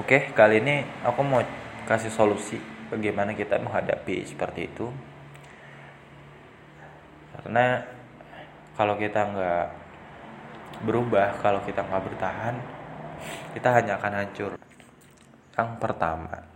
Oke, kali ini aku mau kasih solusi bagaimana kita menghadapi seperti itu. Karena kalau kita nggak berubah, kalau kita nggak bertahan, kita hanya akan hancur. Yang pertama,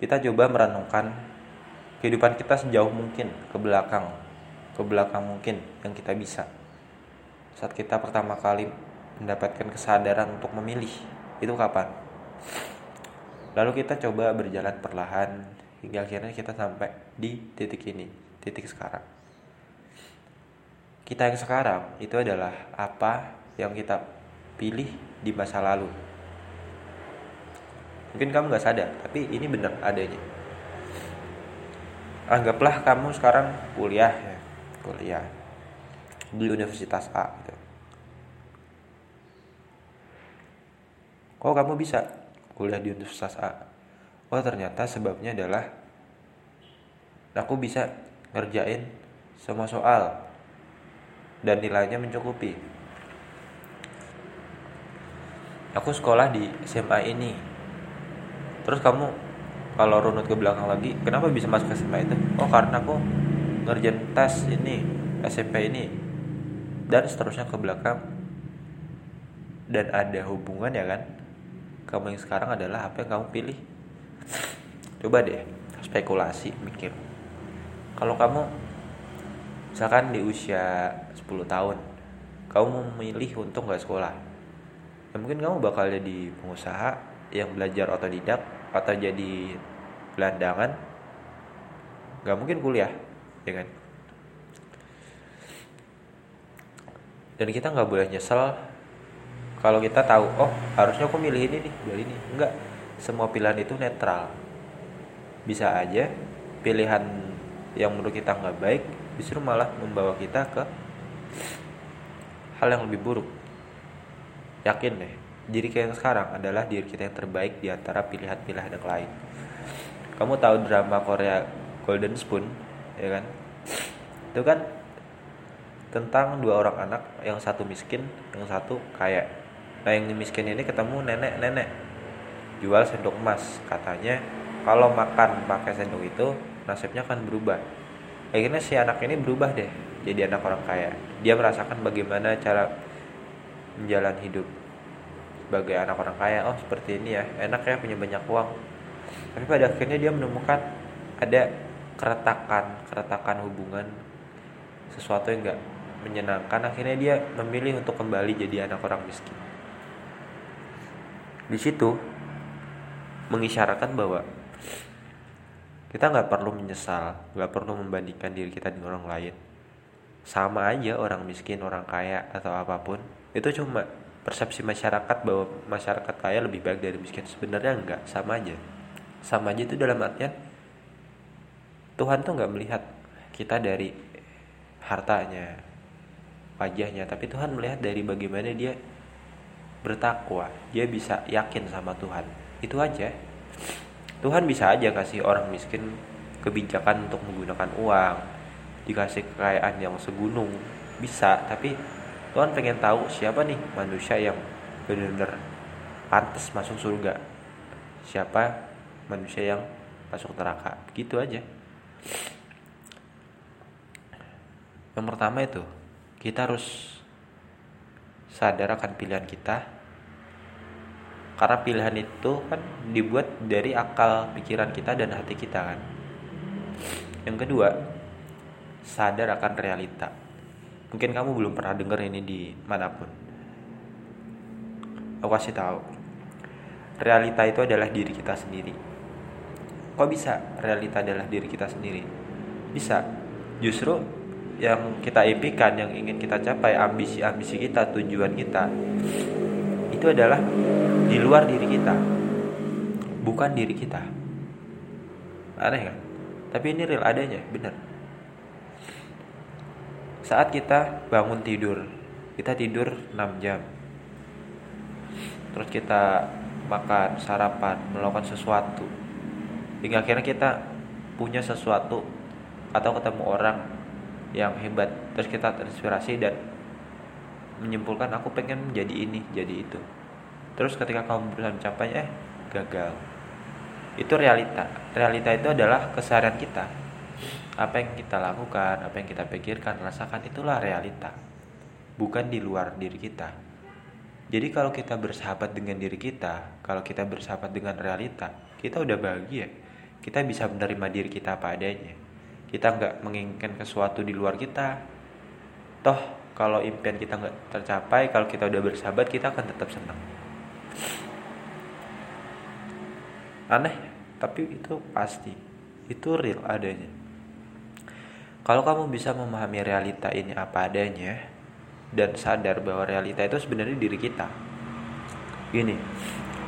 kita coba merenungkan kehidupan kita sejauh mungkin ke belakang, ke belakang mungkin yang kita bisa. Saat kita pertama kali mendapatkan kesadaran untuk memilih. Itu kapan? Lalu kita coba berjalan perlahan hingga akhirnya kita sampai di titik ini titik sekarang. Kita yang sekarang itu adalah apa yang kita pilih di masa lalu. Mungkin kamu nggak sadar tapi ini benar adanya. Anggaplah kamu sekarang kuliah ya kuliah di universitas A gitu kok kamu bisa? Kuliah di Universitas A. Oh ternyata sebabnya adalah aku bisa ngerjain semua soal dan nilainya mencukupi. Aku sekolah di SMA ini. Terus kamu kalau runut ke belakang lagi kenapa bisa masuk ke SMA itu? Oh karena aku ngerjain tes ini SMP ini. Dan seterusnya ke belakang. Dan ada hubungan ya kan kamu yang sekarang adalah apa yang kamu pilih. Coba deh spekulasi mikir. Kalau kamu misalkan di usia 10 tahun kamu memilih untuk nggak sekolah ya mungkin kamu bakal jadi pengusaha yang belajar otodidak atau jadi gelandangan. Nggak mungkin kuliah ya kan? Dan kita nggak boleh nyesel kalau kita tahu oh harusnya aku milih ini nih dari ini. Enggak. Semua pilihan itu netral. Bisa aja pilihan yang menurut kita nggak baik justru malah membawa kita ke hal yang lebih buruk. Yakin deh diri kita yang sekarang adalah diri kita yang terbaik di antara pilihan-pilihan yang lain. Kamu tahu drama Korea Golden Spoon ya kan? Itu kan tentang dua orang anak yang satu miskin yang satu kaya nah yang miskin ini ketemu nenek-nenek. Jual sendok emas. Katanya kalau makan pakai sendok itu nasibnya akan berubah. Akhirnya si anak ini berubah deh jadi anak orang kaya. Dia merasakan bagaimana cara menjalani hidup sebagai anak orang kaya. Oh seperti ini ya enak ya punya banyak uang. Tapi pada akhirnya dia menemukan ada keretakan keretakan hubungan sesuatu yang enggak menyenangkan. Akhirnya dia memilih untuk kembali jadi anak orang miskin di situ mengisyaratkan bahwa kita nggak perlu menyesal, nggak perlu membandingkan diri kita dengan orang lain. Sama aja orang miskin, orang kaya atau apa pun. Itu cuma persepsi masyarakat bahwa masyarakat kaya lebih baik dari miskin. Sebenarnya enggak, sama aja. Sama aja itu dalam artian Tuhan tuh nggak melihat kita dari hartanya, wajahnya, tapi Tuhan melihat dari bagaimana dia bertakwa. Dia bisa yakin sama Tuhan. Itu aja. Tuhan bisa aja kasih orang miskin kebijakan untuk menggunakan uang dikasih kekayaan yang segunung. Bisa tapi Tuhan pengen tahu siapa nih manusia yang benar-benar pantas masuk surga. Siapa manusia yang masuk neraka? Gitu aja. Yang pertama itu kita harus sadar akan pilihan kita. Karena pilihan itu kan dibuat dari akal pikiran kita dan hati kita kan. Yang kedua sadar akan realita. Mungkin kamu belum pernah dengar ini di mana pun. Aku kasih tahu realita itu adalah diri kita sendiri. Kok bisa realita adalah diri kita sendiri? Bisa. Justru yang kita impikan, yang ingin kita capai, ambisi-ambisi kita, tujuan kita, itu adalah di luar diri kita, bukan diri kita. Aneh kan? Tapi ini real adanya, benar. Saat kita bangun tidur, kita tidur 6 jam. Terus kita makan, sarapan, melakukan sesuatu. Hingga akhirnya kita punya sesuatu atau ketemu orang yang hebat. Terus kita terinspirasi dan menyimpulkan aku pengen menjadi ini jadi itu. Terus ketika kamu berusaha mencapainya eh gagal. Itu realita. Realita itu adalah keseharian kita. Apa yang kita lakukan apa yang kita pikirkan rasakan itulah realita. Bukan di luar diri kita. Jadi kalau kita bersahabat dengan diri kita kalau kita bersahabat dengan realita kita udah bahagia. Kita bisa menerima diri kita apa adanya kita nggak menginginkan sesuatu di luar kita. Toh kalau impian kita nggak tercapai kalau kita udah bersahabat kita akan tetap senang. Aneh tapi itu pasti. Itu real adanya. Kalau kamu bisa memahami realita ini apa adanya dan sadar bahwa realita itu sebenarnya diri kita. Gini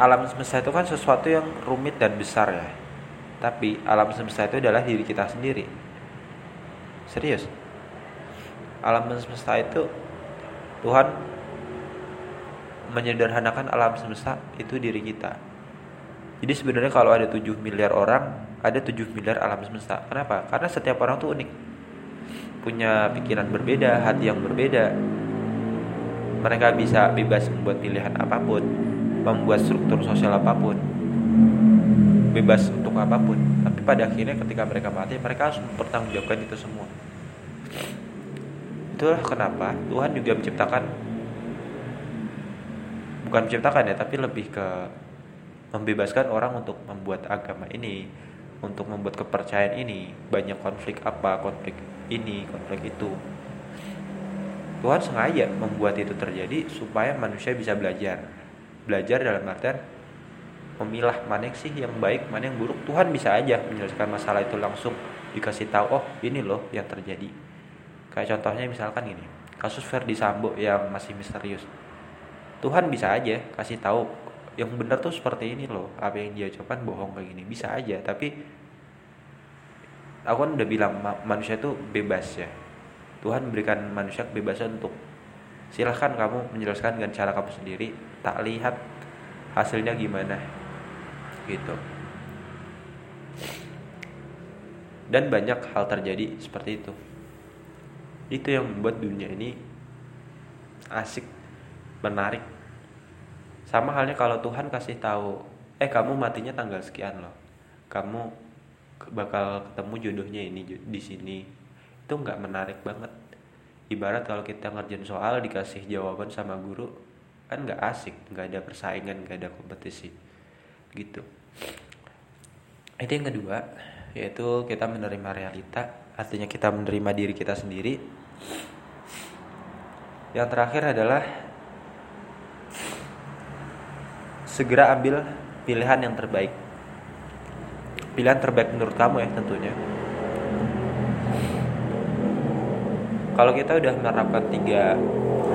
alam semesta itu kan sesuatu yang rumit dan besar ya. Tapi alam semesta itu adalah diri kita sendiri serius? Alam semesta itu Tuhan menyederhanakan alam semesta itu diri kita. Jadi sebenarnya kalau ada 7 miliar orang ada 7 miliar alam semesta. Kenapa? Karena setiap orang tuh unik. Punya pikiran berbeda hati yang berbeda. Mereka bisa bebas membuat pilihan apa pun membuat struktur sosial apa pun bebas untuk apa pun. Tapi pada akhirnya ketika mereka mati mereka harus mempertanggungjawabkan itu semua. Itulah kenapa Tuhan juga menciptakan bukan menciptakan ya tapi lebih ke membebaskan orang untuk membuat agama ini untuk membuat kepercayaan ini. Banyak konflik apa konflik ini konflik itu. Tuhan sengaja membuat itu terjadi supaya manusia bisa belajar. Belajar dalam artian memilah mana sih yang baik mana yang buruk. Tuhan bisa aja menyelesaikan masalah itu langsung. Dikasih tahu oh ini loh yang terjadi. Kayak contohnya misalkan ini kasus Verdi Sambo yang masih misterius. Tuhan bisa aja kasih tahu yang benar tuh seperti ini loh apa yang dia ucapkan bohong kayak gini. Bisa aja tapi aku kan udah bilang manusia itu bebas ya. Tuhan berikan manusia kebebasan untuk silahkan kamu menjelaskan dengan cara kamu sendiri tak lihat hasilnya gimana gitu. Dan banyak hal terjadi seperti itu. Itu yang membuat dunia ini asik menarik. Sama halnya kalau Tuhan kasih tahu eh kamu matinya tanggal sekian loh. Kamu bakal ketemu jodohnya ini di sini. Itu nggak menarik banget. Ibarat kalau kita ngerjain soal dikasih jawaban sama guru kan nggak asik. Nggak ada persaingan nggak ada kompetisi gitu. Itu yang kedua yaitu kita menerima realita artinya kita menerima diri kita sendiri. Yang terakhir adalah segera ambil pilihan yang terbaik. Pilihan terbaik menurut kamu ya tentunya. Kalau kita udah menerapkan tiga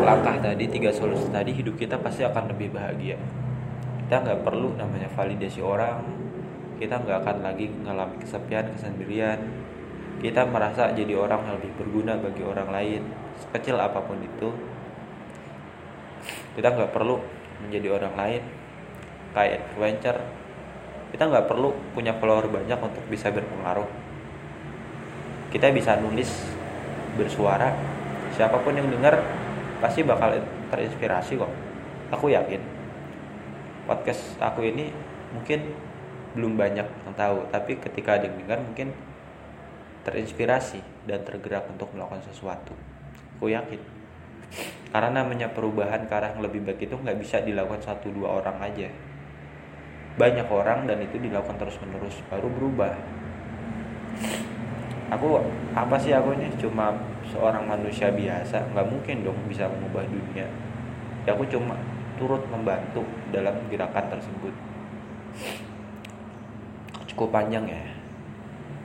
langkah tadi tiga solusi tadi hidup kita pasti akan lebih bahagia kita nggak perlu namanya validasi orang. Kita nggak akan lagi mengalami kesepian kesendirian. Kita merasa jadi orang yang lebih berguna bagi orang lain sekecil apa pun itu. Kita nggak perlu menjadi orang lain kayak influencer kita nggak perlu punya follower banyak untuk bisa berpengaruh. Kita bisa nulis bersuara. Siapa pun yang dengar pasti bakal terinspirasi kok. Aku yakin podcast aku ini mungkin belum banyak yang tahu tapi ketika ada yang dengar mungkin terinspirasi dan tergerak untuk melakukan sesuatu. Aku yakin. Karena namanya perubahan ke arah yang lebih baik itu nggak bisa dilakukan satu dua orang aja. Banyak orang dan itu dilakukan terus menerus baru berubah. Aku apa sih aku ini? Cuma seorang manusia biasa. Nggak mungkin dong bisa mengubah dunia. Ya aku cuma turut membantu dalam gerakan tersebut. Cukup panjang ya.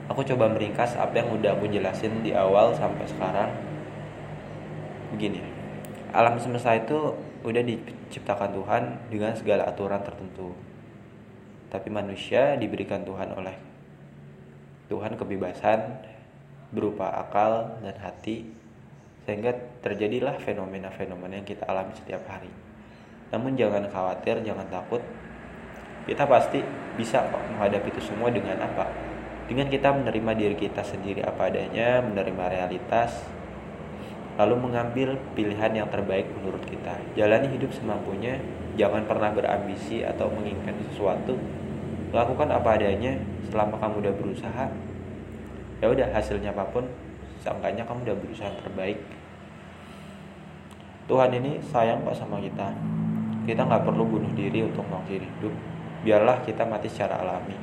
Aku coba meringkas apa yang udah aku jelasin di awal sampai sekarang. Begini alam semesta itu udah diciptakan Tuhan dengan segala aturan tertentu. Tapi manusia diberikan Tuhan oleh Tuhan kebebasan berupa akal dan hati sehingga terjadilah fenomena-fenomena yang kita alami setiap hari. Namun jangan khawatir, jangan takut. Kita pasti bisa kok menghadapi itu semua dengan apa? Dengan kita menerima diri kita sendiri apa adanya, menerima realitas, lalu mengambil pilihan yang terbaik menurut kita. Jalani hidup semampunya, jangan pernah berambisi atau menginginkan sesuatu. Lakukan apa adanya selama kamu udah berusaha. Ya udah hasilnya apa pun, sangkanya kamu udah berusaha yang terbaik. Tuhan ini sayang kok sama kita. Kita nggak perlu bunuh diri untuk mengakhiri hidup. Biarlah kita mati secara alami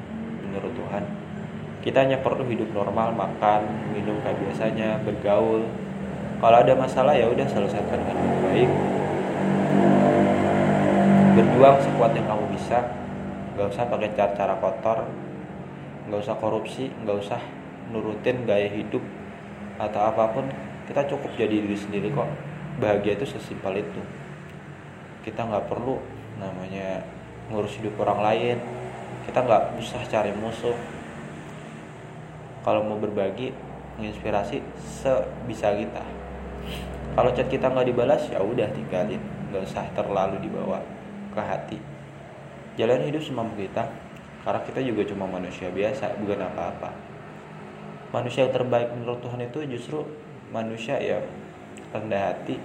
menurut Tuhan. Kita hanya perlu hidup normal, makan, minum kayak biasanya, bergaul. Kalau ada masalah ya udah selesaikan dengan baik. Berjuang sekuat yang kamu bisa. Gak usah pakai cara-cara kotor. Gak usah korupsi, gak usah nurutin gaya hidup atau apa pun. Kita cukup jadi diri sendiri kok. Bahagia itu sesimpel itu. Kita nggak perlu namanya ngurus hidup orang lain. Kita nggak usah cari musuh. Kalau mau berbagi menginspirasi sebisa kita. Kalau chat kita nggak dibalas ya udah tinggalin. Nggak usah terlalu dibawa ke hati. Jalan hidup semampu kita. Karena kita juga cuma manusia biasa bukan apa-apa. Manusia yang terbaik menurut Tuhan itu justru manusia yang rendah hati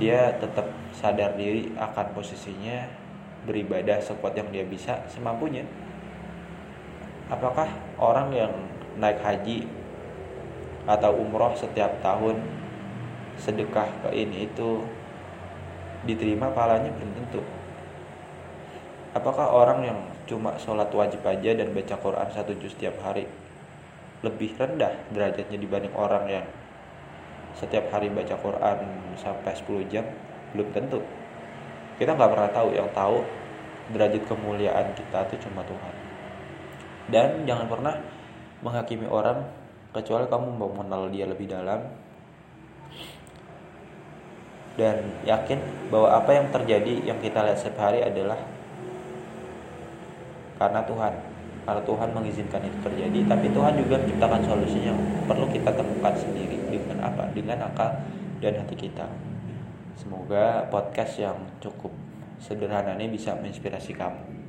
dia tetap sadar diri akan posisinya beribadah sekuat yang dia bisa semampunya. Apakah orang yang naik haji atau umroh setiap tahun sedekah ke ini itu diterima pahalanya? Belum tentu. Apakah orang yang cuma sholat wajib aja dan baca Quran satu juz setiap hari lebih rendah derajatnya dibanding orang yang setiap hari baca Quran sampai 10 jam belum tentu. Kita nggak pernah tahu. Yang tahu derajat kemuliaan kita itu cuma Tuhan. Dan jangan pernah menghakimi orang kecuali kamu mau mengenal dia lebih dalam. Dan yakin bahwa apa yang terjadi yang kita lihat setiap hari adalah karena Tuhan. Karena Tuhan mengizinkan itu terjadi. Tapi Tuhan juga menciptakan solusinya. Perlu kita temukan sendiri dengan apa dengan akal dan hati kita. Semoga podcast yang cukup sederhana ini bisa menginspirasi kamu